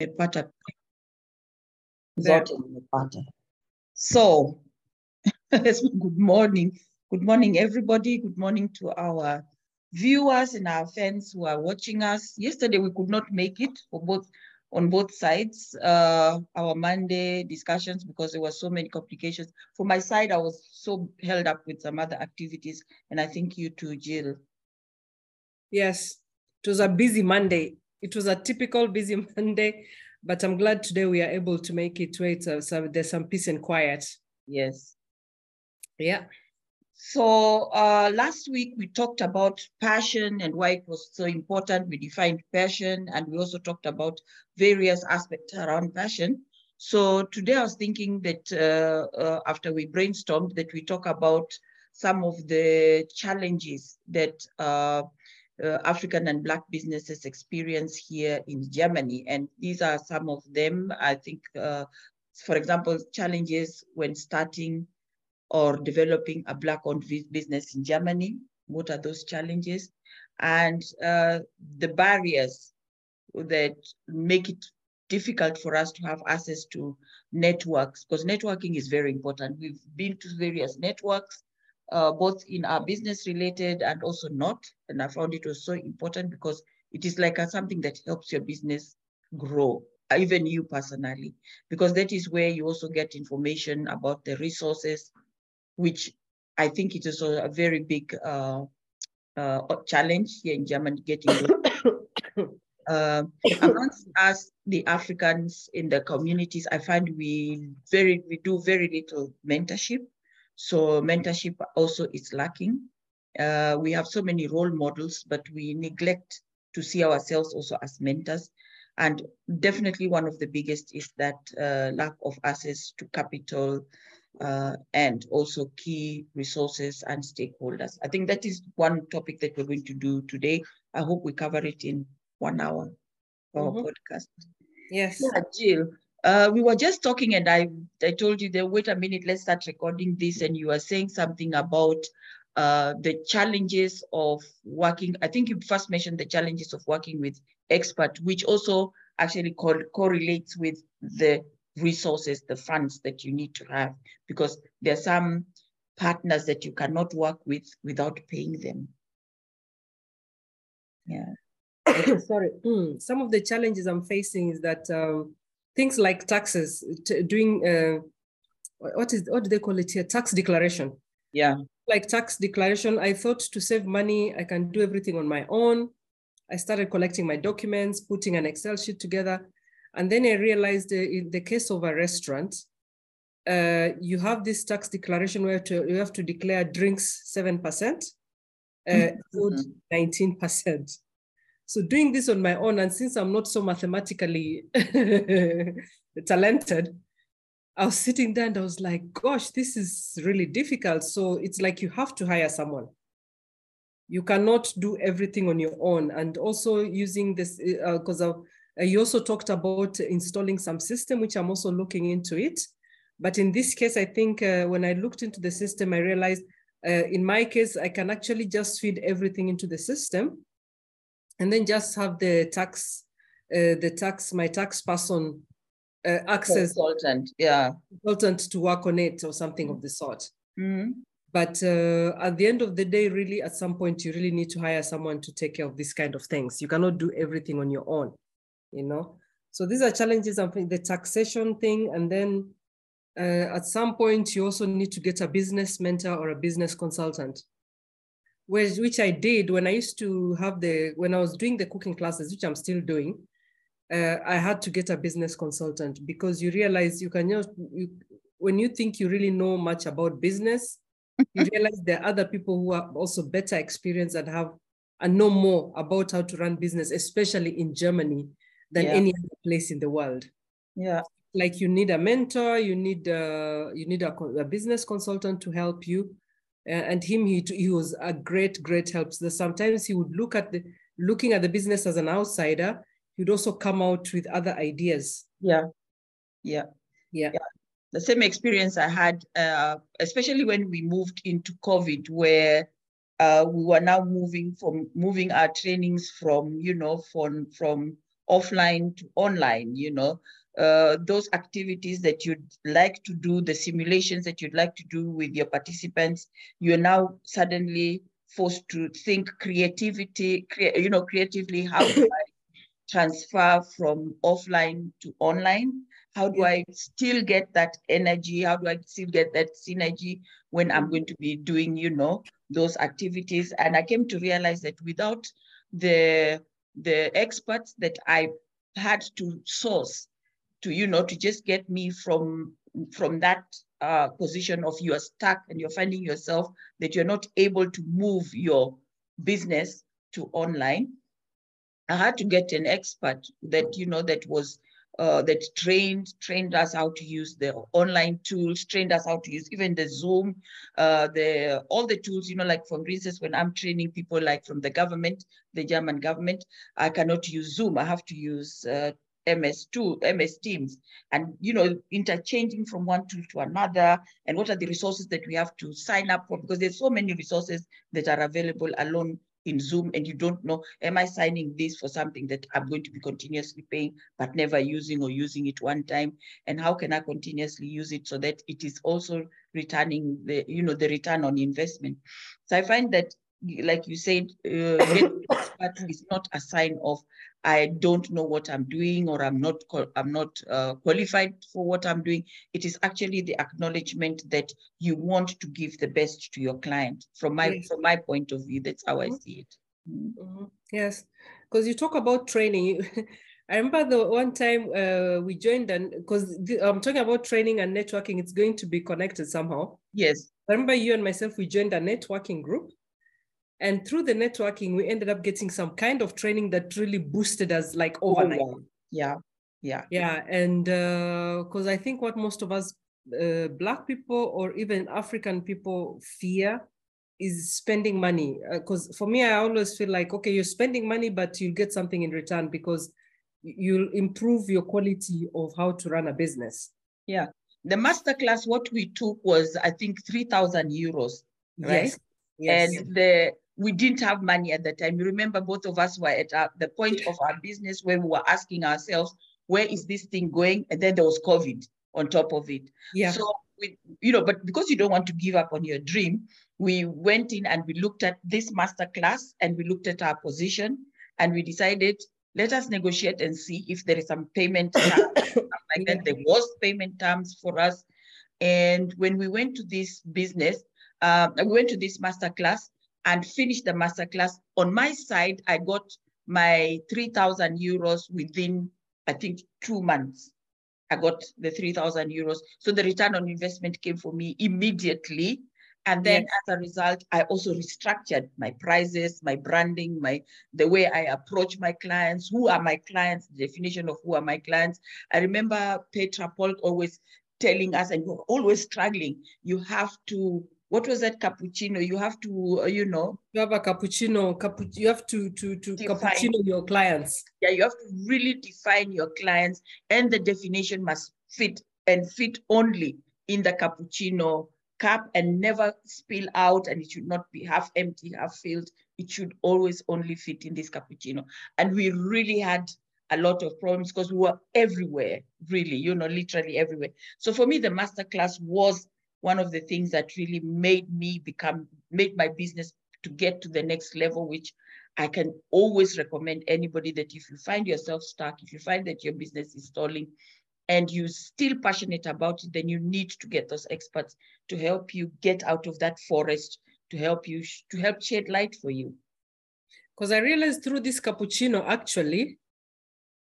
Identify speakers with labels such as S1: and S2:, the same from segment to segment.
S1: Nimepata zote nimepata. So, good morning. Good morning, everybody. Good morning to our viewers and our fans who are watching us. Yesterday, we could not make it for both on both sides, uh, our Monday discussions because there were so many complications. For my side, I was so held up with some other activities, and I think you too, Jill.
S2: Yes, it was a busy Monday. It was a typical busy Monday, but I'm glad today we are able to make it where it's, uh, so there's some peace and quiet.
S1: Yes.
S2: Yeah.
S1: So uh, last week we talked about passion and why it was so important. We defined passion and we also talked about various aspects around passion. So today I was thinking that uh, uh, after we brainstormed that we talk about some of the challenges that uh, African and Black businesses experience here in Germany. And these are some of them. I think, uh, for example, challenges when starting or developing a Black-owned business in Germany. What are those challenges? And uh, the barriers that make it difficult for us to have access to networks, because networking is very important. We've been to various networks, uh, both in our business related and also not. And I found it was so important because it is like a, something that helps your business grow, even you personally, because that is where you also get information about the resources, which I think it is a very big uh, uh, challenge here in Germany getting uh, amongst us, the Africans in the communities, I find we very we do very little mentorship. So mentorship also is lacking. Uh, we have so many role models, but we neglect to see ourselves also as mentors. And definitely one of the biggest is that uh, lack of access to capital uh, and also key resources and stakeholders. I think that is one topic that we're going to do today. I hope we cover it in one hour for mm-hmm. our podcast.
S2: Yes.
S1: Yeah, Jill, uh, we were just talking and I, I told you that wait a minute, let's start recording this. And you were saying something about uh, the challenges of working. I think you first mentioned the challenges of working with expert, which also actually co- correlates with the resources, the funds that you need to have, because there are some partners that you cannot work with without paying them. Yeah.
S2: Sorry. Mm, some of the challenges I'm facing is that um, things like taxes, doing uh, what is what do they call it here? Tax declaration.
S1: Yeah.
S2: Like tax declaration, I thought to save money, I can do everything on my own. I started collecting my documents, putting an Excel sheet together. And then I realized uh, in the case of a restaurant, uh, you have this tax declaration where to, you have to declare drinks 7%, uh, mm-hmm. food 19%. So doing this on my own, and since I'm not so mathematically talented, I was sitting there and I was like, gosh, this is really difficult. So it's like you have to hire someone. You cannot do everything on your own. And also using this, because uh, uh, you also talked about installing some system, which I'm also looking into it. But in this case, I think uh, when I looked into the system, I realized uh, in my case, I can actually just feed everything into the system and then just have the tax, uh, the tax, my tax person uh, access
S1: consultant, yeah,
S2: consultant to work on it or something of the sort.
S1: Mm-hmm.
S2: But uh, at the end of the day, really, at some point, you really need to hire someone to take care of these kind of things. You cannot do everything on your own, you know. So these are challenges. I think the taxation thing, and then uh, at some point, you also need to get a business mentor or a business consultant which, which I did when I used to have the, when I was doing the cooking classes, which I'm still doing, uh, I had to get a business consultant because you realize you can, you, you, when you think you really know much about business, you realize there are other people who are also better experienced and have and know more about how to run business, especially in Germany, than yeah. any other place in the world.
S1: Yeah.
S2: Like you need a mentor, you need uh, you need a, a business consultant to help you, and him he, he was a great great help. So sometimes he would look at the looking at the business as an outsider he'd also come out with other ideas.
S1: Yeah. Yeah.
S2: Yeah, yeah.
S1: the same experience i had uh, especially when we moved into covid where uh, we were now moving from moving our trainings from you know from from offline to online, you know, uh, those activities that you'd like to do, the simulations that you'd like to do with your participants, you're now suddenly forced to think creativity, crea- you know, creatively, how do I transfer from offline to online? How do I still get that energy? How do I still get that synergy when I'm going to be doing, you know, those activities? And I came to realize that without the the experts that I had to source to, you know, to just get me from from that uh, position of you're stuck and you're finding yourself that you're not able to move your business to online. I had to get an expert that, you know, that was uh, that trained trained us how to use the online tools, trained us how to use even the Zoom, uh, the all the tools. You know, like for instance, when I'm training people like from the government, the German government, I cannot use Zoom. I have to use uh, MS2, MS Teams, and you know, interchanging from one tool to another, and what are the resources that we have to sign up for? Because there's so many resources that are available alone in Zoom and you don't know, am I signing this for something that I'm going to be continuously paying, but never using or using it one time? And how can I continuously use it so that it is also returning the, you know, the return on investment? So I find that like you said, uh, is not a sign of I don't know what I'm doing or I'm not I'm not uh, qualified for what I'm doing. It is actually the acknowledgement that you want to give the best to your client. From my yes. from my point of view, that's how mm-hmm. I see it.
S2: Mm-hmm. Yes, because you talk about training. I remember the one time uh, we joined, and because I'm talking about training and networking, it's going to be connected somehow.
S1: Yes.
S2: I remember you and myself, we joined a networking group. And through the networking, we ended up getting some kind of training that really boosted us like overnight. Oh,
S1: yeah. Yeah.
S2: Yeah. And because uh, I think what most of us, uh, Black people or even African people, fear is spending money. Because uh, for me, I always feel like, okay, you're spending money, but you'll get something in return because you'll improve your quality of how to run a business.
S1: Yeah. The masterclass, what we took was, I think, 3,000 euros. Right. Yes. Yes. And the we didn't have money at the time. You remember both of us were at uh, the point of our business where we were asking ourselves, where is this thing going? And then there was COVID on top of it.
S2: Yeah.
S1: So we, you know, but because you don't want to give up on your dream, we went in and we looked at this master class and we looked at our position and we decided let us negotiate and see if there is some payment terms like that. There was payment terms for us. And when we went to this business, uh, we went to this master class, and finished the masterclass. On my side, I got my 3,000 euros within, I think, two months. I got the 3,000 euros. So the return on investment came for me immediately. And then yes. as a result, I also restructured my prices, my branding, my the way I approach my clients. Who are my clients? The definition of who are my clients. I remember Petra Polk always telling us, and we're always struggling, you have to what was that cappuccino? You have to, uh, you know,
S2: you have a cappuccino. Capu- you have to to to define. cappuccino your clients.
S1: Yeah, you have to really define your clients, and the definition must fit and fit only in the cappuccino cup and never spill out. And it should not be half empty, half filled. It should always only fit in this cappuccino. And we really had a lot of problems because we were everywhere, really, you know, literally everywhere. So for me, the masterclass was one of the things that really made me become, made my business to get to the next level, which I can always recommend anybody that if you find yourself stuck, if you find that your business is stalling and you're still passionate about it, then you need to get those experts to help you get out of that forest, to help you, to help shed light for you.
S2: Because I realized through this cappuccino, actually,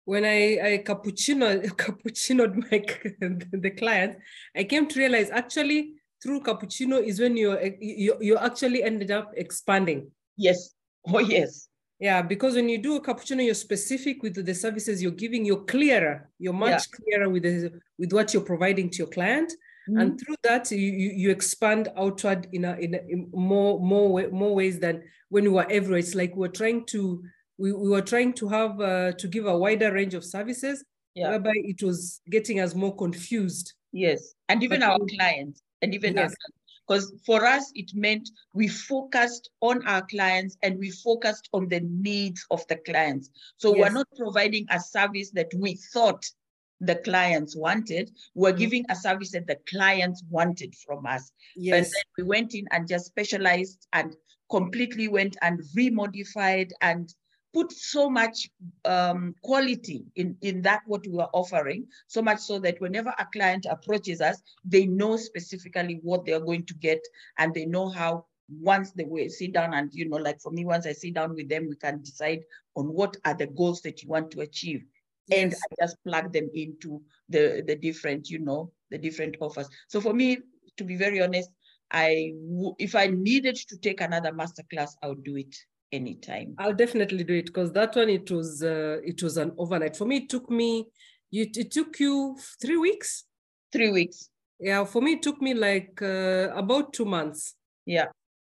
S2: when I, I cappuccino cappuccinoed my the client, I came to realize actually through cappuccino is when you you you actually ended up expanding.
S1: Yes. Oh yes.
S2: Yeah, because when you do a cappuccino, you're specific with the services you're giving. You're clearer. You're much yeah. clearer with the, with what you're providing to your client, mm-hmm. and through that, you, you, you expand outward in a, in, a, in more more more ways than when you were everywhere. It's like we're trying to we, we were trying to have uh, to give a wider range of services yeah. whereby it was getting us more confused
S1: yes and even but our we, clients and even yes. because for us it meant we focused on our clients and we focused on the needs of the clients so
S2: Yes.
S1: we're not providing a service that we thought the clients wanted we're
S2: Mhm.
S1: giving a service that the clients wanted from us and
S2: Yes.
S1: then we went in and just specialized and completely went and remodified and put so much um, quality in, in that what we are offering, so much so that whenever a client approaches us, they know specifically what they are going to get and they know how once they will sit down and, you know, like for me, once I sit down with them, we can decide on what are the goals that you want to achieve. And I just plug them into the the different, you know, the different offers. So for me, to be very honest, I if I needed to take another masterclass, I would do it anytime.
S2: I'll definitely do it because that one it was uh, it was an overnight. For me, it took me you it took you three weeks.
S1: Three weeks.
S2: Yeah, for me it took me like uh, about two months.
S1: Yeah.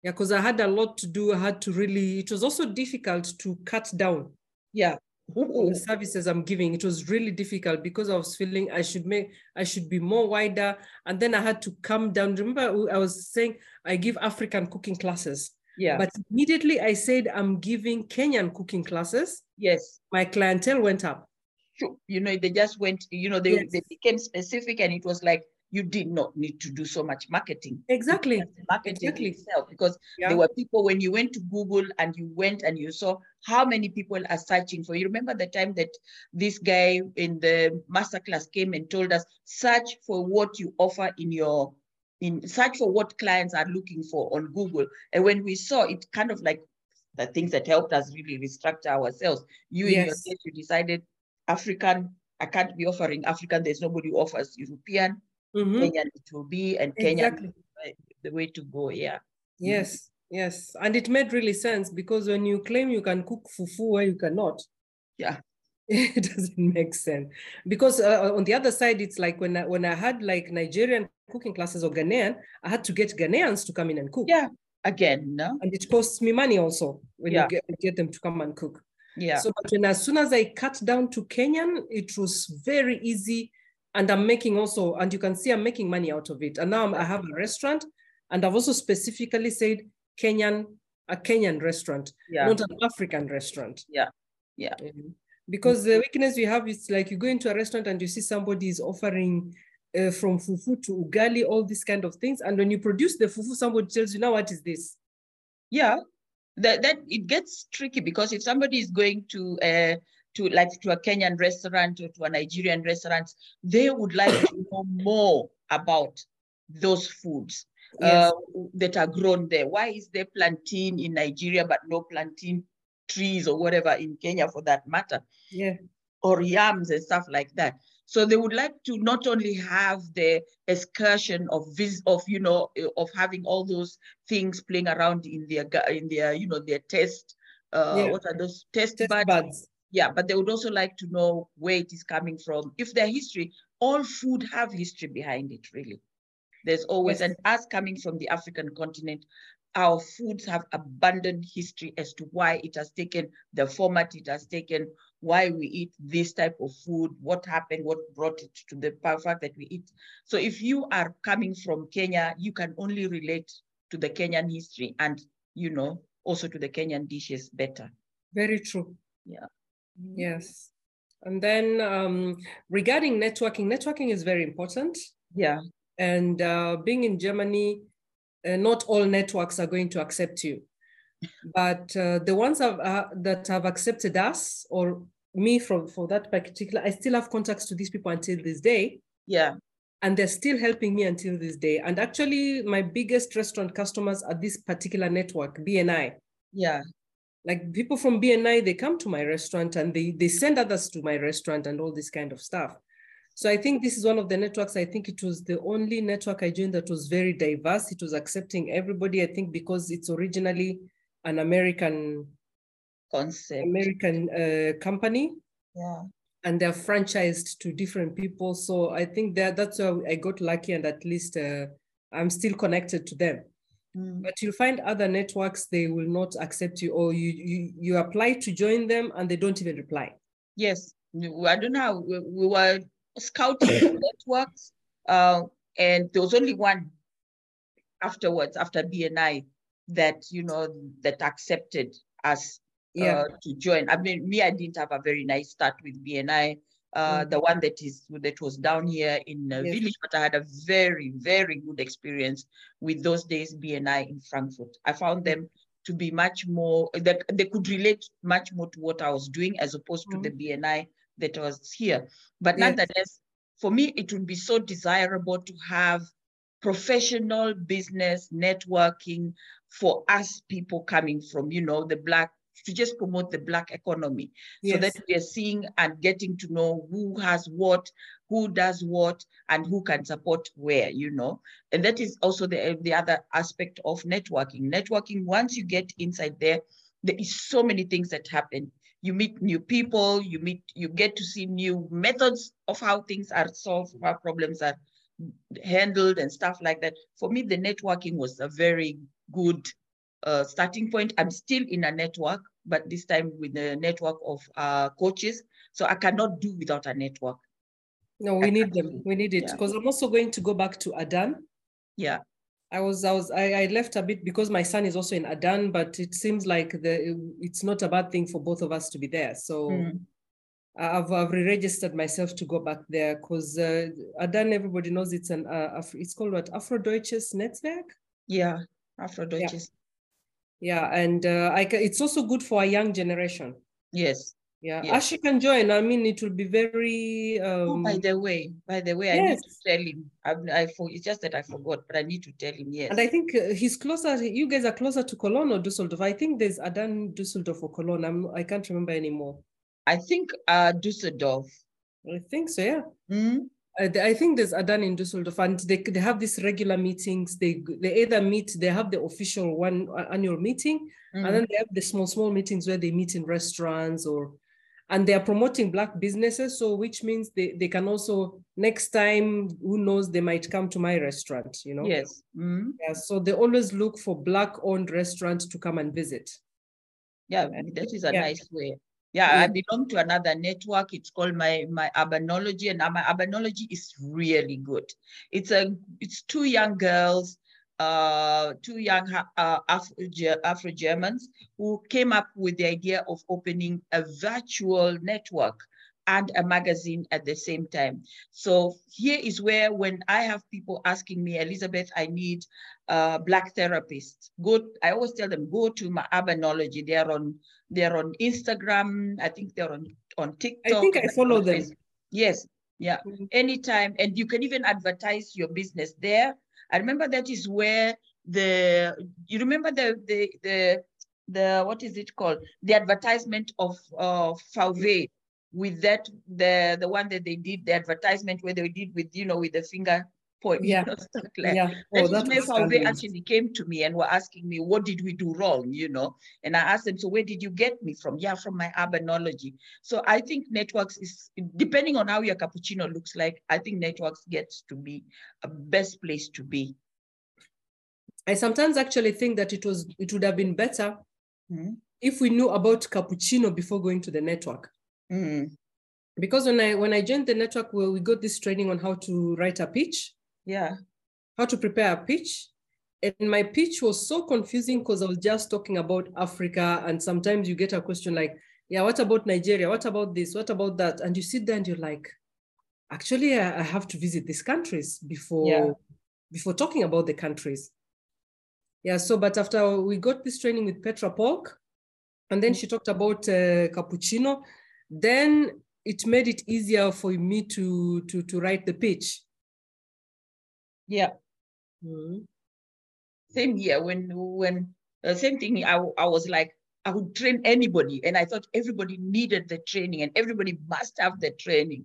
S2: Yeah, because I had a lot to do. I had to really. It was also difficult to cut down
S1: Yeah.
S2: the services I'm giving. It was really difficult because I was feeling I should make I should be more wider, and then I had to come down. Remember, I was saying I give African cooking classes,
S1: Yeah.
S2: but immediately I said I'm giving Kenyan cooking classes.
S1: yes.
S2: My clientele went up.
S1: Sure. You know, they just went, you know, they,
S2: Yes.
S1: they became specific and it was like you did not need to do so much marketing.
S2: Exactly.
S1: Marketing
S2: Exactly.
S1: itself because
S2: Yeah.
S1: there were people when you went to Google and you went and you saw how many people are searching for you. Remember the time that this guy in the masterclass came and told us search for what you offer in your in search for what clients are looking for on Google. And when we saw it, kind of like the things that helped us really restructure ourselves. You in your
S2: Yes.
S1: case, you decided African. I can't be offering African. There's nobody who offers European.
S2: Mhm.
S1: Kenyan it will be, and
S2: Exactly.
S1: is the way to go. Yeah.
S2: Yes, yes. And it made really sense because when you claim you can cook fufu where you cannot,
S1: Yeah.
S2: it doesn't make sense. Because uh, on the other side, it's like when I, when I had like Nigerian cooking classes or Ghanaian, I had to get Ghanaians to come in and cook.
S1: Yeah. Again, no.
S2: And it costs me money also when
S1: Yeah.
S2: you get, get them to come and cook.
S1: Yeah.
S2: So but when as soon as I cut down to Kenyan, it was very easy. And I'm making also, and you can see I'm making money out of it. And now I have a restaurant, and I've also specifically said Kenyan, a Kenyan restaurant,
S1: yeah.
S2: not an African restaurant.
S1: Yeah. Yeah.
S2: Mhm. Because the weakness we have is like you go into a restaurant and you see somebody is offering uh, from fufu to ugali, all these kind of things. And when you produce the fufu, somebody tells you, now what is this?
S1: yeah. That that it gets tricky because if somebody is going to uh to like to a Kenyan restaurant or to a Nigerian restaurant, they would like to know more about those foods
S2: Yes.
S1: uh, that are grown there. Why is there plantain in Nigeria but no plantain trees or whatever in Kenya for that matter?
S2: yeah.
S1: or yams and stuff like that. So they would like to not only have the excursion of vis of you know of having all those things playing around in their in their you know their test uh
S2: Yeah.
S1: what are those test,
S2: Test
S1: buds?
S2: buds.
S1: Yeah, but they would also like to know where it is coming from. If their history, all food have history behind it, really. There's always,
S2: Yes.
S1: and us coming from the African continent, our foods have abundant history as to why it has taken the format it has taken, why we eat this type of food, what happened, what brought it to the pa- fact that we eat. So if you are coming from Kenya, you can only relate to the Kenyan history and, you know, also to the Kenyan dishes better.
S2: Very true.
S1: Yeah.
S2: Yes. And then um, regarding networking, networking is very important.
S1: Yeah.
S2: And uh, being in Germany, uh, not all networks are going to accept you. But uh, the ones have, uh, that have accepted us or me from for that particular, I still have contacts to these people until this day.
S1: Yeah.
S2: And they're still helping me until this day. And actually, my biggest restaurant customers are this particular network, BNI
S1: Yeah.
S2: like people from BNI, they come to my restaurant and they they send others to my restaurant and all this kind of stuff. So I think this is one of the networks. I think it was the only network I joined that was very diverse. It was accepting everybody. I think because it's originally an American
S1: Concept.
S2: American uh, company
S1: Yeah.
S2: and they're franchised to different people. So I think that that's why I got lucky and at least uh, I'm still connected to them.
S1: Mm.
S2: But you'll find other networks, they will not accept you or you, you, you apply to join them and they don't even reply.
S1: Yes. We- I don't know. We, we were scouting networks, uh, and there was only one afterwards, after BNI, that, you know, that accepted us
S2: Yeah.
S1: uh, to join. I mean, me, I didn't have a very nice start with BNI. Uh,
S2: Mm.
S1: The one that is that was down here in uh,
S2: Yes.
S1: village, but I had a very, very good experience with those days BNI in Frankfurt. I found them to be much more that they could relate much more to what I was doing as opposed to the BNI that was here. But
S2: Yes.
S1: nonetheless, for me, it would be so desirable to have professional business networking for us people coming from, you know, the black to just promote the black economy so that we are seeing and getting to know who has what, who does what, and who can support where, you know. And that is also the, the other aspect of networking. Networking, once you get inside there, there is so many things that happen. You meet new people, you meet, you get to see new methods of how things are solved, how problems are handled and stuff like that. For me, the networking was a very good uh, starting point. I'm still in a network, but this time with a network of uh, coaches. So I cannot do without a network.
S2: No, we need them.
S1: Exactly.
S2: We need it
S1: Yeah.
S2: because I'm also going to go back to Adan.
S1: Yeah.
S2: I was, I was, I, I left a bit because my son is also in Adan, but it seems like the it's not a bad thing for both of us to be there. So
S1: Mm.
S2: I- I've, I've re-registered myself to go back there because uh, Adan, everybody knows it's an, uh, it's called what Afrodeutsches Netzwerk.
S1: Yeah. Afro Deutsches.
S2: Yeah, and uh, I ca- it's also good for a young generation.
S1: Yes.
S2: Yeah,
S1: Yes.
S2: Ashi can join. I mean, it will be very.
S1: Oh,
S2: Um,
S1: by the way, by the way, I need to tell him. I, I for, it's just that I forgot, but I need to tell him. Yes.
S2: And I think uh, he's closer. You guys are closer to Cologne or Dusseldorf. I think there's Adan Dusseldorf or Cologne. I'm, I can't remember anymore.
S1: I think uh, Dusseldorf.
S2: I think so. Yeah.
S1: Mm?
S2: Uh, I think there's Adan in Dusseldorf, and they they have these regular meetings. They they either meet. They have the official one uh, annual meeting,
S1: Mm.
S2: and then they have the small small meetings where they meet in restaurants or, and they are promoting black businesses. So which means they they can also next time who knows they might come to my restaurant. You know.
S1: Yes. Mm?
S2: Yeah. So they always look for black owned restaurants to come and visit.
S1: Yeah, and that is a
S2: Yeah.
S1: nice way. Yeah, I belong to another network. It's called my my urbanology, and my urbanology is really good. It's a it's two young girls, uh, two young uh, Afro Afro Germans who came up with the idea of opening a virtual network and a magazine at the same time. So here is where when I have people asking me, Elizabeth, I need uh, black therapists. Go, I always tell them, go to my urbanology. They are on they're on Instagram. I think they're on on TikTok.
S2: I think I follow them.
S1: Yes, yeah.
S2: Mhm.
S1: Anytime, and you can even advertise your business there. I remember that is where the you remember the the the the what is it called the advertisement of uh Fauve with that the the one that they did the advertisement where they did with you know with the finger point you
S2: Yeah.
S1: know, like
S2: Yeah. Oh,
S1: is
S2: that was
S1: Fauve
S2: scandalous.
S1: actually came to me and were asking me, what did we do wrong, you know? And I asked them, so where did you get me from? Yeah, from my urbanology. So I think networks is, depending on how your cappuccino looks like, I think networks gets to be a best place to be.
S2: I sometimes actually think that it was it would have been better
S1: Mhm.
S2: if we knew about cappuccino before going to the network.
S1: Mm,
S2: Because when I when I joined the network, where we got this training on how to write a pitch,
S1: yeah,
S2: how to prepare a pitch. And my pitch was so confusing because I was just talking about Africa. And sometimes you get a question like, yeah, what about Nigeria? What about this? What about that? And you sit there and you're like, actually, I, I have to visit these countries before,
S1: Yeah.
S2: before talking about the countries. Yeah, so, but after we got this training with Petra Polk, and then she talked about uh, cappuccino, then it made it easier for me to, to, to write the pitch.
S1: yeah.
S2: Mhm.
S1: Same here. When when uh, same thing. I I was like, I would train anybody, and I thought everybody needed the training, and everybody must have the training.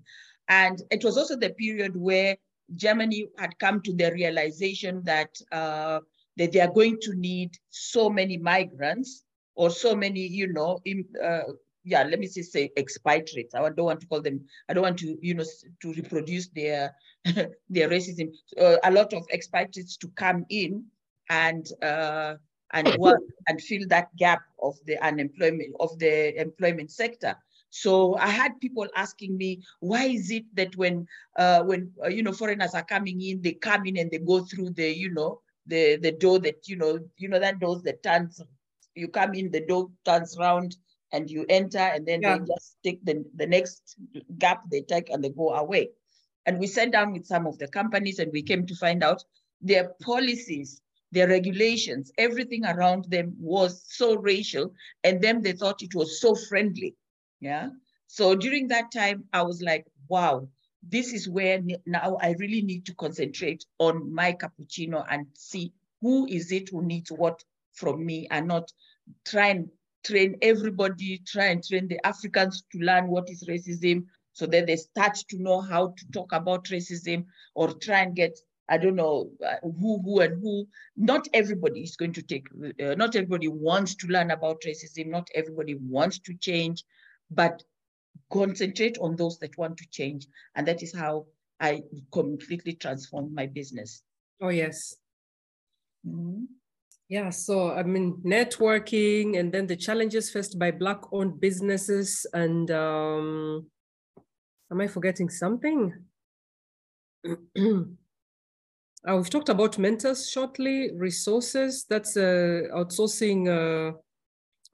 S1: And it was also the period where Germany had come to the realization that uh, that they are going to need so many migrants or so many, you know, in, uh, yeah, let me just say expatriates. I don't want to call them. I don't want to, you know, to reproduce their their racism. Uh, a lot of expatriates to come in and uh, and work and fill that gap of the unemployment of the employment sector. So I had people asking me, why is it that when uh, when uh, you know foreigners are coming in, they come in and they go through the you know the the door that you know you know that doors that turns you come in the door turns round and you enter and then
S2: Yeah.
S1: they just take the, the next gap they take and they go away. And we sat down with some of the companies and we came to find out their policies their regulations everything around them was so racial and then they thought it was so friendly. Yeah. So during that time i was like wow this is where now I really need to concentrate on my cappuccino and see who is it who needs what from me and not try and train everybody, try and train the Africans to learn what is racism so that they start to know how to talk about racism or try and get, I don't know, uh, who, who, and who. Not everybody is going to take, uh, not everybody wants to learn about racism, not everybody wants to change, but concentrate on those that want to change. And that is how I completely transformed my business.
S2: Oh, yes.
S1: Mhm.
S2: Yeah, so I mean, networking and then the challenges faced by Black owned businesses. And um, am I forgetting something? Uh, we've talked about mentors shortly, resources, that's uh, outsourcing uh,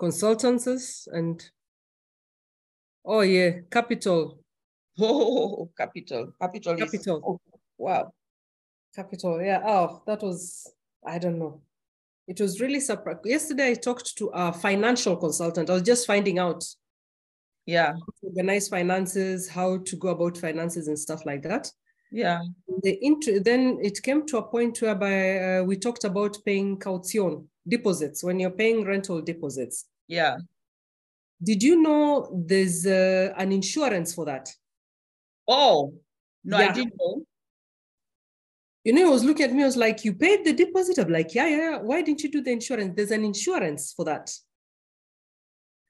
S2: consultancies and, oh yeah, capital,
S1: Oh, capital, capital, is-
S2: Capital.
S1: oh, wow.
S2: capital. Yeah, oh, that was, I don't know. It was really surprising. Yesterday, I talked to a financial consultant. I was just finding out
S1: Yeah,
S2: organize finances, how to go about finances and stuff like that.
S1: yeah,
S2: The int- then it came to a point whereby uh, we talked about paying caution deposits when you're paying rental deposits.
S1: yeah.
S2: Did you know there's uh, an insurance for that?
S1: Oh, no, I didn't know.
S2: You know, he was looking at me, I was like, You paid the deposit? I'm like, Yeah, yeah, yeah. Why didn't you do the insurance? There's an insurance for that.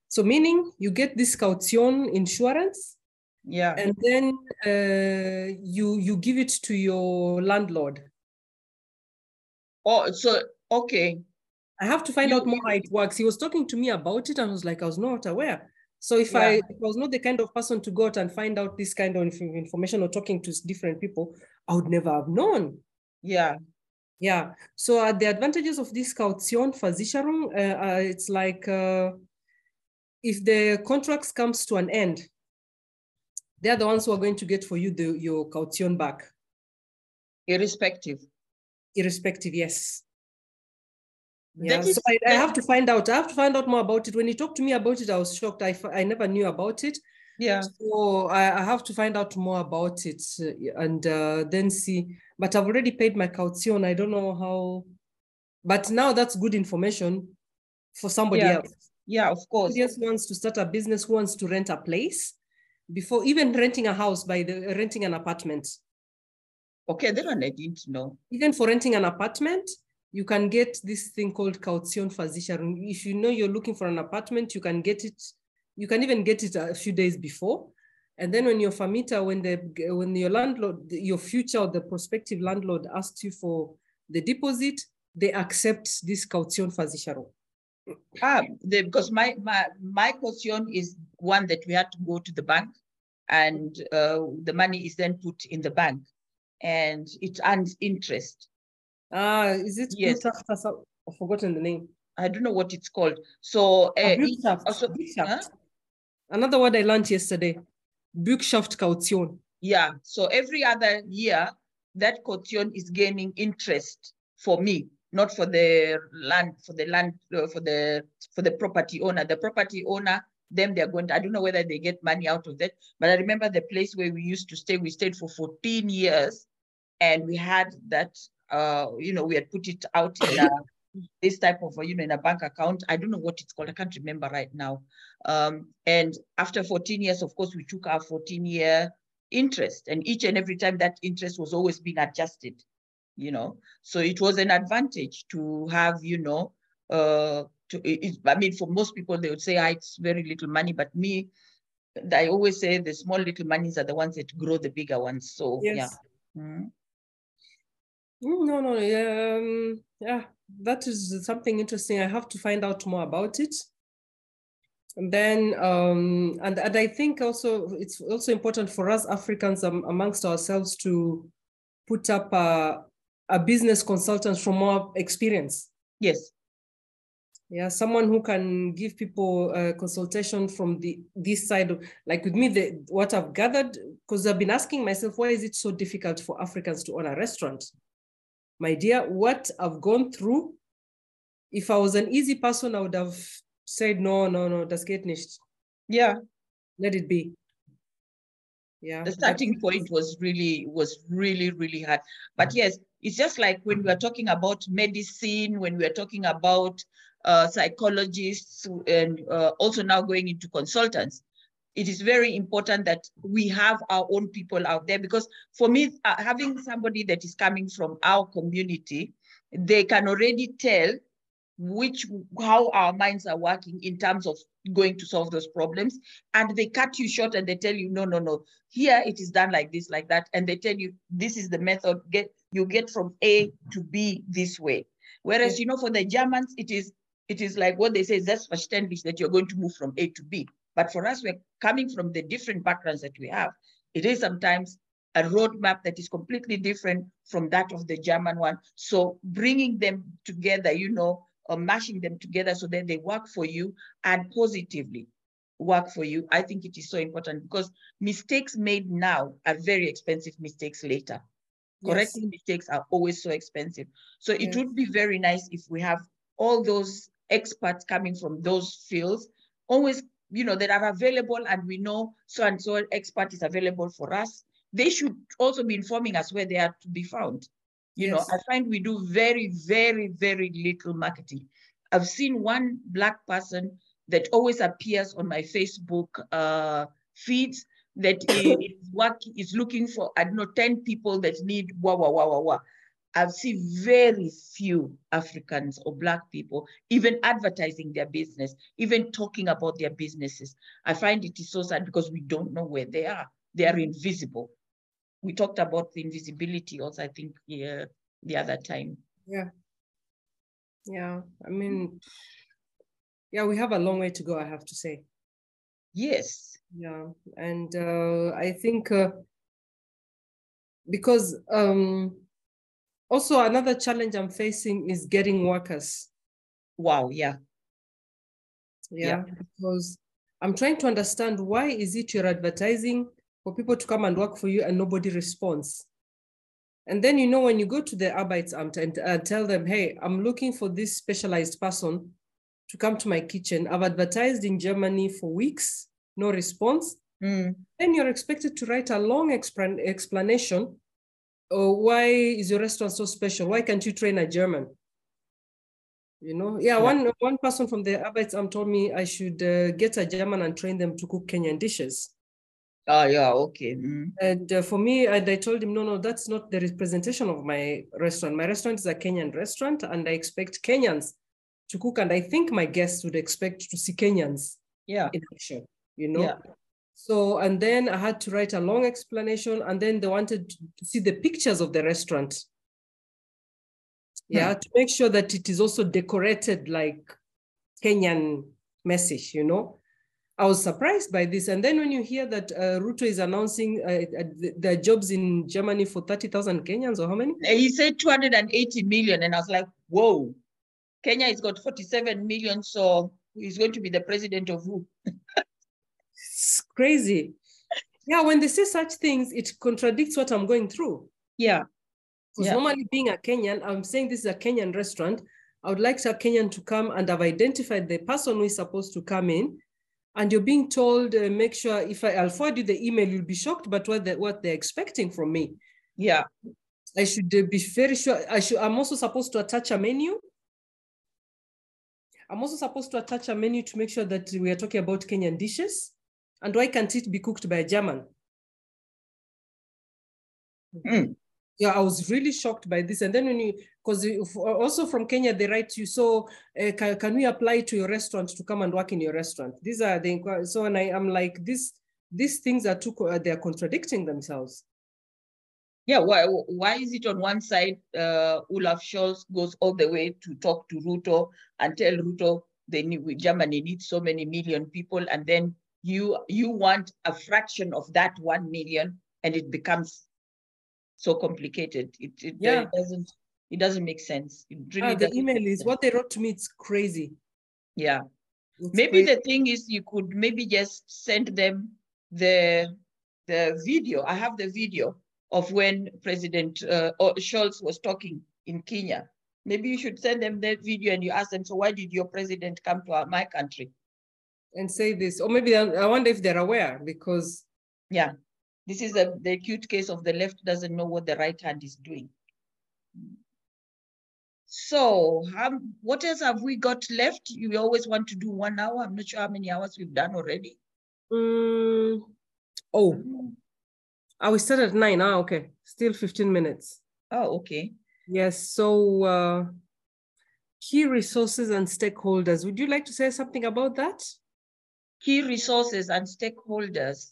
S2: So, meaning you get this caution insurance
S1: Yeah,
S2: and then uh, you you give it to your landlord.
S1: oh, so, okay,
S2: I have to find
S1: You-
S2: out more how it works. He was talking to me about it, and I was like, I was not aware. So if I, if I was not the kind of person to go out and find out this kind of information or talking to different people, I would never have known.
S1: yeah,
S2: Yeah. So uh, the advantages of this caution Versicherung, uh, uh, it's like uh, if the contracts comes to an end, they're the ones who are going to get for you the, your caution back,
S1: irrespective.
S2: irrespective. Yes. Yeah, so I, I have to find out. I have to find out more about it. When he talked to me about it, I was shocked. i, I never knew about it.
S1: yeah,
S2: So I, I have to find out more about it uh, and uh, then see. But I've already paid my caution. I don't know how. But now that's good information for somebody
S1: Yeah.
S2: else.
S1: yeah, of course.
S2: Somebody else wants to start a business, who wants to rent a place before even renting a house by the renting an apartment.
S1: Okay, that one I didn't know.
S2: even for renting an apartment, you can get this thing called caution Versicherung. If you know you're looking for an apartment, you can get it. You can even get it a few days before. And then when your famita, when the when your landlord, your future or the prospective landlord asks you for the deposit, they accept this caution Versicherung.
S1: Ah, the, because my, my, my caution is one that we had to go to the bank and uh, the money is then put in the bank and it earns interest.
S2: Ah, is it
S1: Yes.
S2: I've forgotten the name.
S1: I don't know what it's called. So, uh, also- huh?
S2: Another word I learned yesterday. Bürgschaft Caution.
S1: yeah, so every other year, that caution is gaining interest for me, not for the land, for the land, uh, for the for the property owner. The property owner, them they're going to, I don't know whether they get money out of that, but I remember the place where we used to stay, we stayed for 14 years and we had that, uh, you know, we had put it out in a, this type of, you know, in a bank account. I don't know what it's called. I can't remember right now. Um, and after 14 years, of course, we took our 14 year interest and each and every time that interest was always being adjusted, you know. So it was an advantage to have, you know, uh, to, it, I mean, for most people, they would say, ah, it's very little money, but me, I always say the small little monies are the ones that grow the bigger ones. So yeah.
S2: Yes.
S1: Mhm.
S2: Mm, No, no, yeah, um, yeah, that is something interesting. I have to find out more about it. And then, um, and, and I think also it's also important for us Africans um, amongst ourselves to put up a, a business consultant from our experience.
S1: Yes.
S2: Yeah, someone who can give people a consultation from the this side of like with me, the what I've gathered, because I've been asking myself, why is it so difficult for Africans to own a restaurant? My dear, what I've gone through, if I was an easy person, I would have said, no, no, no, das geht nicht.
S1: Yeah.
S2: Let it be. Yeah.
S1: The starting point was really, was really, really hard. But yes, it's just like when we are talking about medicine, when we are talking about uh, psychologists, and uh, also now going into consultants, it is very important that we have our own people out there because for me, uh, having somebody that is coming from our community, they can already tell which how our minds are working in terms of going to solve those problems. And they cut you short and they tell you no no no. Here it is done like this like that. And they tell you this is the method. Get you get from a to b this way. Whereas you know for the germans it is it is like what they say that's verständlich that you're going to move from a to b but for us we're coming from the different backgrounds that we have it is sometimes a roadmap that is completely different from that of the german one so bringing them together you know or mashing them together so that they work for you and positively work for you. I think it is so important because mistakes made now are very expensive mistakes later. Yes. Correcting mistakes are always so expensive. So it yes. would be very nice if we have all those experts coming from those fields, always, you know, that are available and we know so and so expert is available for us. They should also be informing us where they are to be found. You yes. know, I find we do very, very, very little marketing. I've seen one black person that always appears on my Facebook uh, feeds that is work is looking for I don't know 10 people that need wah wah wah wah wah. I've seen very few Africans or black people even advertising their business, even talking about their businesses. I find it is so sad because we don't know where they are. They are invisible we talked about the invisibility also, I think, yeah, the other time.
S2: Yeah. Yeah. I mean, yeah, we have a long way to go, I have to say.
S1: Yes.
S2: Yeah. And uh, I think uh, because um, also another challenge I'm facing is getting workers.
S1: Wow. Yeah.
S2: Yeah. yeah. Because I'm trying to understand why is it you're advertising for people to come and work for you and nobody responds. And then, you know, when you go to the Arbeitsamt and uh, tell them, hey, I'm looking for this specialized person to come to my kitchen. I've advertised in Germany for weeks, no response. Mm. Then you're expected to write a long explan explanation. Oh, why is your restaurant so special? Why can't you train a German? You know, yeah, yeah. one one person from the Arbeitsamt told me I should uh, get a German and train them to cook Kenyan dishes.
S1: Oh, yeah, okay. Mm.
S2: And uh, for me, I, I told him, no, no, that's not the representation of my restaurant. My restaurant is a Kenyan restaurant, and I expect Kenyans to cook. And I think my guests would expect to see Kenyans
S1: yeah.
S2: in action, you know? Yeah. So, and then I had to write a long explanation, and then they wanted to see the pictures of the restaurant. Yeah, hmm. to make sure that it is also decorated like Kenyan message, you know? I was surprised by this. And then when you hear that uh, Ruto is announcing uh, their jobs in Germany for 30,000 Kenyans or how many?
S1: He said 280 million. And I was like, whoa, Kenya has got 47 million. So he's going to be the president of who?
S2: crazy. Yeah, when they say such things, it contradicts what I'm going through.
S1: Yeah.
S2: Because yeah. normally being a Kenyan, I'm saying this is a Kenyan restaurant. I would like a Kenyan to come and I've identified the person who is supposed to come in and you're being told, uh, make sure if I, will forward you the email, you'll be shocked about what, they, what they're expecting from me.
S1: Yeah.
S2: I should uh, be very sure. I should, I'm also supposed to attach a menu. I'm also supposed to attach a menu to make sure that we are talking about Kenyan dishes. And why can't it be cooked by a German? Mm yeah, I was really shocked by this. And then when you, because also from Kenya, they write you, so uh, can, can we apply to your restaurant to come and work in your restaurant? These are the inquiries. So, and I, am like, this, these things are too, uh, they're contradicting themselves.
S1: Yeah, why, why is it on one side, uh, Olaf Scholz goes all the way to talk to Ruto and tell Ruto they need, Germany needs so many million people, and then you you want a fraction of that one million, and it becomes so complicated. It, it,
S2: yeah.
S1: it doesn't It doesn't make sense.
S2: Really ah, the email is what they wrote to me. It's crazy.
S1: Yeah. It's maybe crazy. the thing is you could maybe just send them the the video. I have the video of when President uh, Scholz was talking in Kenya. Maybe you should send them that video and you ask them, so why did your president come to our, my country?
S2: And say this, or maybe I wonder if they're aware because.
S1: Yeah, this is a, the acute case of the left doesn't know what the right hand is doing. So um, what else have we got left? You always want to do one hour. I'm not sure how many hours we've done already.
S2: Mm, oh, mm. oh, we started at nine. Ah, okay. Still 15 minutes.
S1: Oh, okay.
S2: Yes. So uh, key resources and stakeholders. Would you like to say something about that?
S1: Key resources and stakeholders.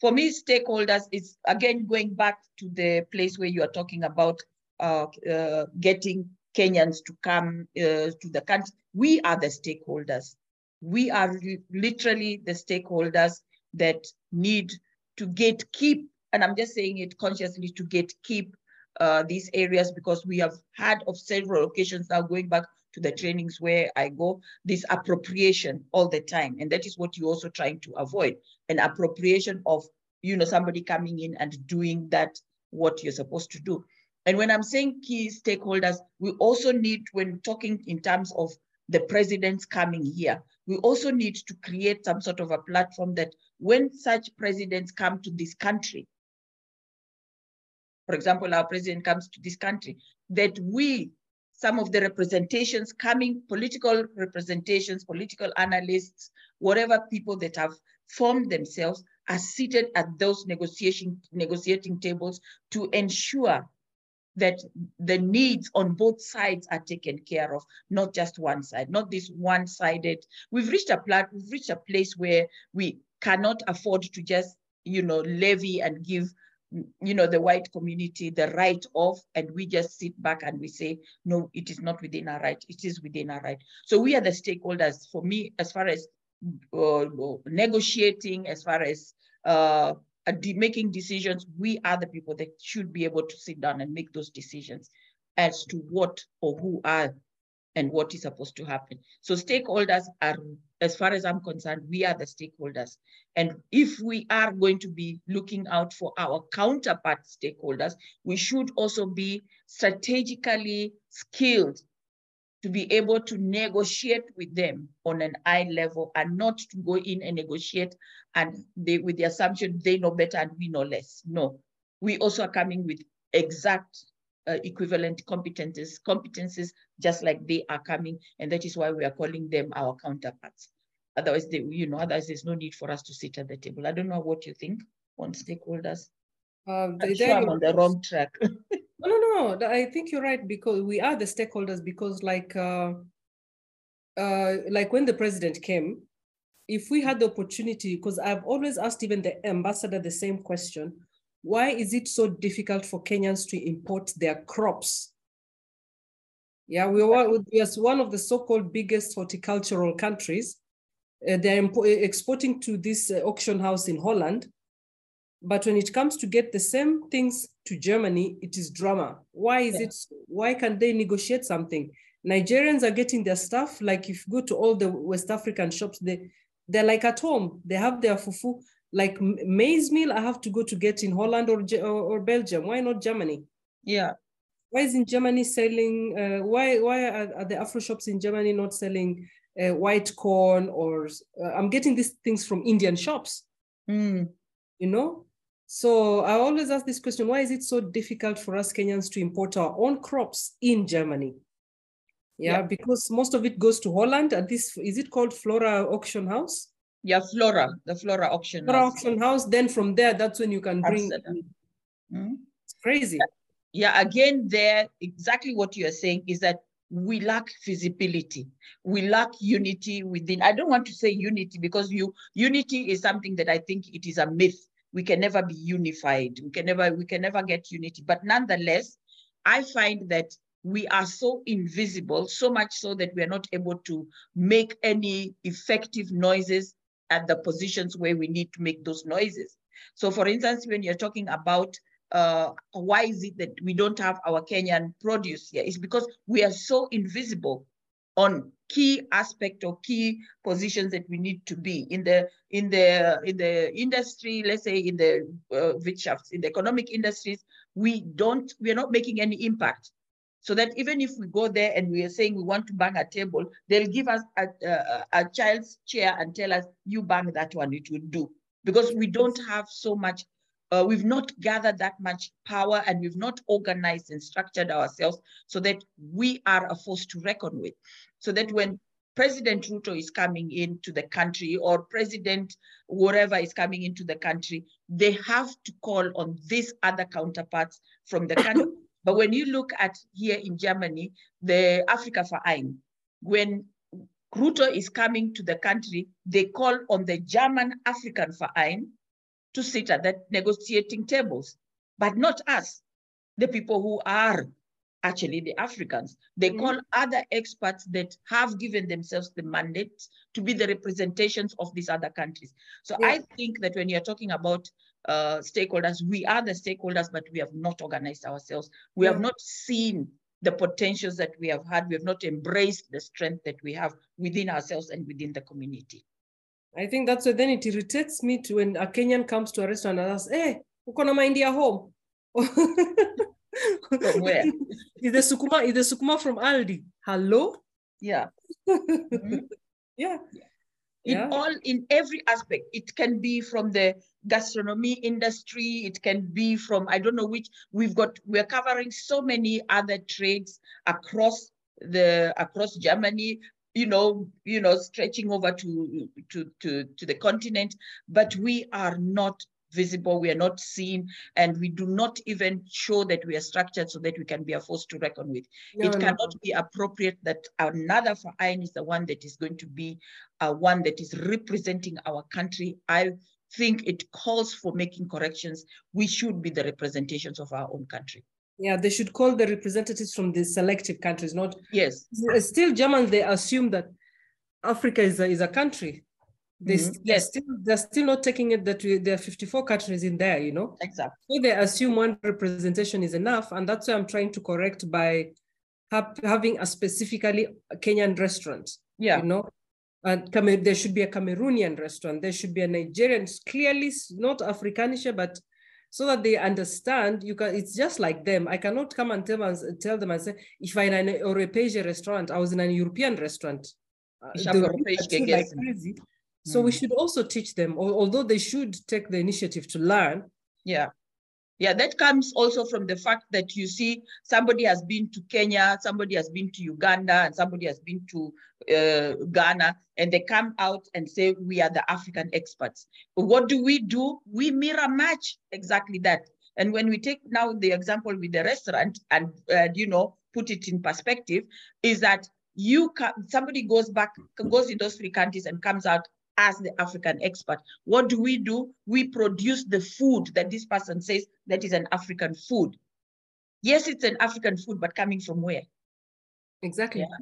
S1: For me, stakeholders is again going back to the place where you are talking about uh, uh, getting Kenyans to come uh, to the country. We are the stakeholders. We are literally the stakeholders that need to get keep, and I'm just saying it consciously to get keep uh, these areas because we have had of several occasions now going back to the trainings where I go, this appropriation all the time. And that is what you're also trying to avoid, an appropriation of, you know, somebody coming in and doing that, what you're supposed to do. And when I'm saying key stakeholders, we also need, when talking in terms of the presidents coming here, we also need to create some sort of a platform that when such presidents come to this country, for example, our president comes to this country, that we, some of the representations coming, political representations, political analysts, whatever people that have formed themselves are seated at those negotiation, negotiating tables to ensure that the needs on both sides are taken care of, not just one side, not this one-sided. We've reached a plat, we've reached a place where we cannot afford to just, you know, levy and give, you know, the white community the right of, and we just sit back and we say, no, it is not within our right. It is within our right. So we are the stakeholders. For me, as far as uh, negotiating, as far as uh, making decisions, we are the people that should be able to sit down and make those decisions as to what or who are and what is supposed to happen. So stakeholders are, as far as I'm concerned, we are the stakeholders. And if we are going to be looking out for our counterpart stakeholders, we should also be strategically skilled to be able to negotiate with them on an eye level and not to go in and negotiate and they with the assumption they know better and we know less. No, we also are coming with exact uh, equivalent competences, competences just like they are coming, and that is why we are calling them our counterparts. Otherwise, they, you know, otherwise there's no need for us to sit at the table. I don't know what you think on stakeholders. Uh, I'm sure I'm on the wrong track.
S2: No, no, no. I think you're right because we are the stakeholders because like uh, uh, like when the president came, if we had the opportunity, because I've always asked even the ambassador the same question, why is it so difficult for Kenyans to import their crops? Yeah, we are, we are one of the so-called biggest horticultural countries. Uh, they're exporting to this uh, auction house in Holland but when it comes to get the same things to Germany, it is drama. Why is yeah. it? Why can't they negotiate something? Nigerians are getting their stuff. Like if you go to all the West African shops, they they're like at home. They have their fufu. Like maize meal, I have to go to get in Holland or or, Belgium. Why not Germany?
S1: Yeah.
S2: Why isn't Germany selling? Uh, why why are, are, the Afro shops in Germany not selling uh, white corn or? Uh, I'm getting these things from Indian shops.
S1: Mm.
S2: You know, so I always ask this question, why is it so difficult for us Kenyans to import our own crops in Germany? Yeah, yeah. because most of it goes to Holland. And this, is it called Flora Auction House?
S1: Yeah, Flora, the Flora Auction
S2: Flora House. Auction House. Then from there, that's when you can bring. Mm-hmm. It's crazy.
S1: Yeah. yeah, again, there, exactly what you are saying is that we lack visibility we lack unity within i don't want to say unity because you unity is something that i think it is a myth we can never be unified. We can never, we can never get unity. But nonetheless, I find that we are so invisible, so much so that we are not able to make any effective noises at the positions where we need to make those noises. So for instance, when you're talking about uh, why is it that we don't have our Kenyan produce here? It's because we are so invisible on key aspect or key positions that we need to be in the in the in the industry let's say in the uh, in the economic industries we don't we are not making any impact so that even if we go there and we are saying we want to bang a table they'll give us a, a, a child's chair and tell us you bang that one it will do because we don't have so much uh, we've not gathered that much power and we've not organized and structured ourselves so that we are a force to reckon with. So that when President Ruto is coming into the country or President whatever is coming into the country, they have to call on these other counterparts from the country. but when you look at here in Germany, the Africa Verein, when Ruto is coming to the country, they call on the German African Verein to sit at the negotiating tables, but not us, the people who are actually the Africans. They mm-hmm. call other experts that have given themselves the mandate to be the representations of these other countries. So yeah. I think that when you're talking about uh, stakeholders, we are the stakeholders, but we have not organized ourselves. We yeah. have not seen the potentials that we have had. We have not embraced the strength that we have within ourselves and within the community.
S2: I think that's why then it irritates me to when a Kenyan comes to a restaurant and asks, hey, uko na mahindi ya home?
S1: From where?
S2: is the sukuma is the sukuma from Aldi? Hello?
S1: Yeah. Mm-hmm.
S2: yeah.
S1: In yeah. all, in every aspect, it can be from the gastronomy industry. It can be from I don't know which. We've got we're covering so many other trades across the across Germany, you know, you know, stretching over to, to, to, to the continent, but we are not visible, we are not seen, and we do not even show that we are structured so that we can be a force to reckon with. No, it cannot be appropriate that another Verein is the one that is going to be uh, one that is representing our country. I think it calls for making corrections. We should be the representations of our own country.
S2: Yeah, they should call the representatives from the selective countries, not
S1: yes.
S2: Still, Germans they assume that Africa is a, is a country. They mm-hmm. yes. still they're still not taking it that we, there are 54 countries in there, you know.
S1: Exactly.
S2: So they assume one representation is enough, and that's why I'm trying to correct by ha- having a specifically Kenyan restaurant.
S1: Yeah.
S2: You know, and there should be a Cameroonian restaurant. There should be a Nigerian, clearly not Afrikanische, but so that they understand you can it's just like them i cannot come and tell, them, tell them and say if i'm in an european restaurant i was in an european restaurant uh, like crazy. So mm. we should also teach them although they should take the initiative to learn
S1: yeah yeah, that comes also from the fact that you see somebody has been to Kenya, somebody has been to Uganda, and somebody has been to uh, Ghana, and they come out and say, We are the African experts. But what do we do? We mirror match exactly that. And when we take now the example with the restaurant and, uh, you know, put it in perspective, is that you can, somebody goes back, goes in those three countries and comes out as the African expert. What do we do? We produce the food that this person says that is an African food. Yes, it's an African food, but coming from where?
S2: Exactly.
S1: Yeah.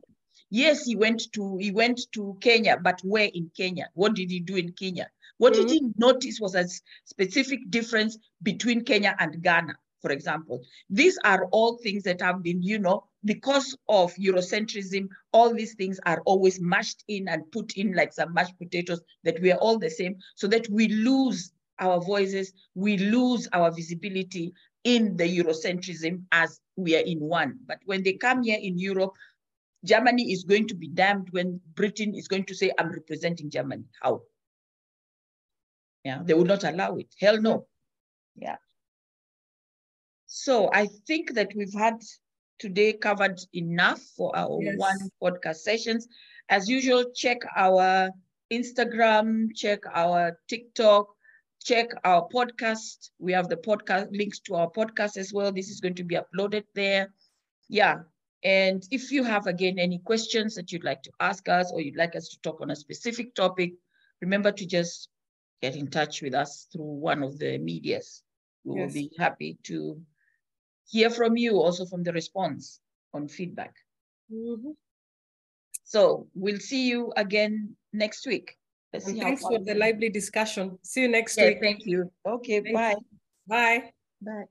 S1: Yes, he went to he went to Kenya, but where in Kenya? What did he do in Kenya? What mm-hmm. did he notice was a specific difference between Kenya and Ghana, for example? These are all things that have been, you know, because of Eurocentrism, all these things are always mashed in and put in like some mashed potatoes that we are all the same, so that we lose our voices, we lose our visibility in the Eurocentrism as we are in one. But when they come here in Europe, Germany is going to be damned when Britain is going to say, I'm representing Germany. How? Yeah, they will not allow it. Hell no. Yeah. So I think that we've had today covered enough for our yes. one podcast sessions. As usual, check our Instagram, check our TikTok, check our podcast. We have the podcast links to our podcast as well. This is going to be uploaded there. Yeah. And if you have again any questions that you'd like to ask us or you'd like us to talk on a specific topic, remember to just get in touch with us through one of the medias. We yes. will be happy to hear from you also from the response on feedback. Mm-hmm. So we'll see you again next week.
S2: thanks for the lively discussion. See you next
S1: yeah,
S2: week.
S1: Thank you. Okay, bye.
S2: Bye.
S1: Bye.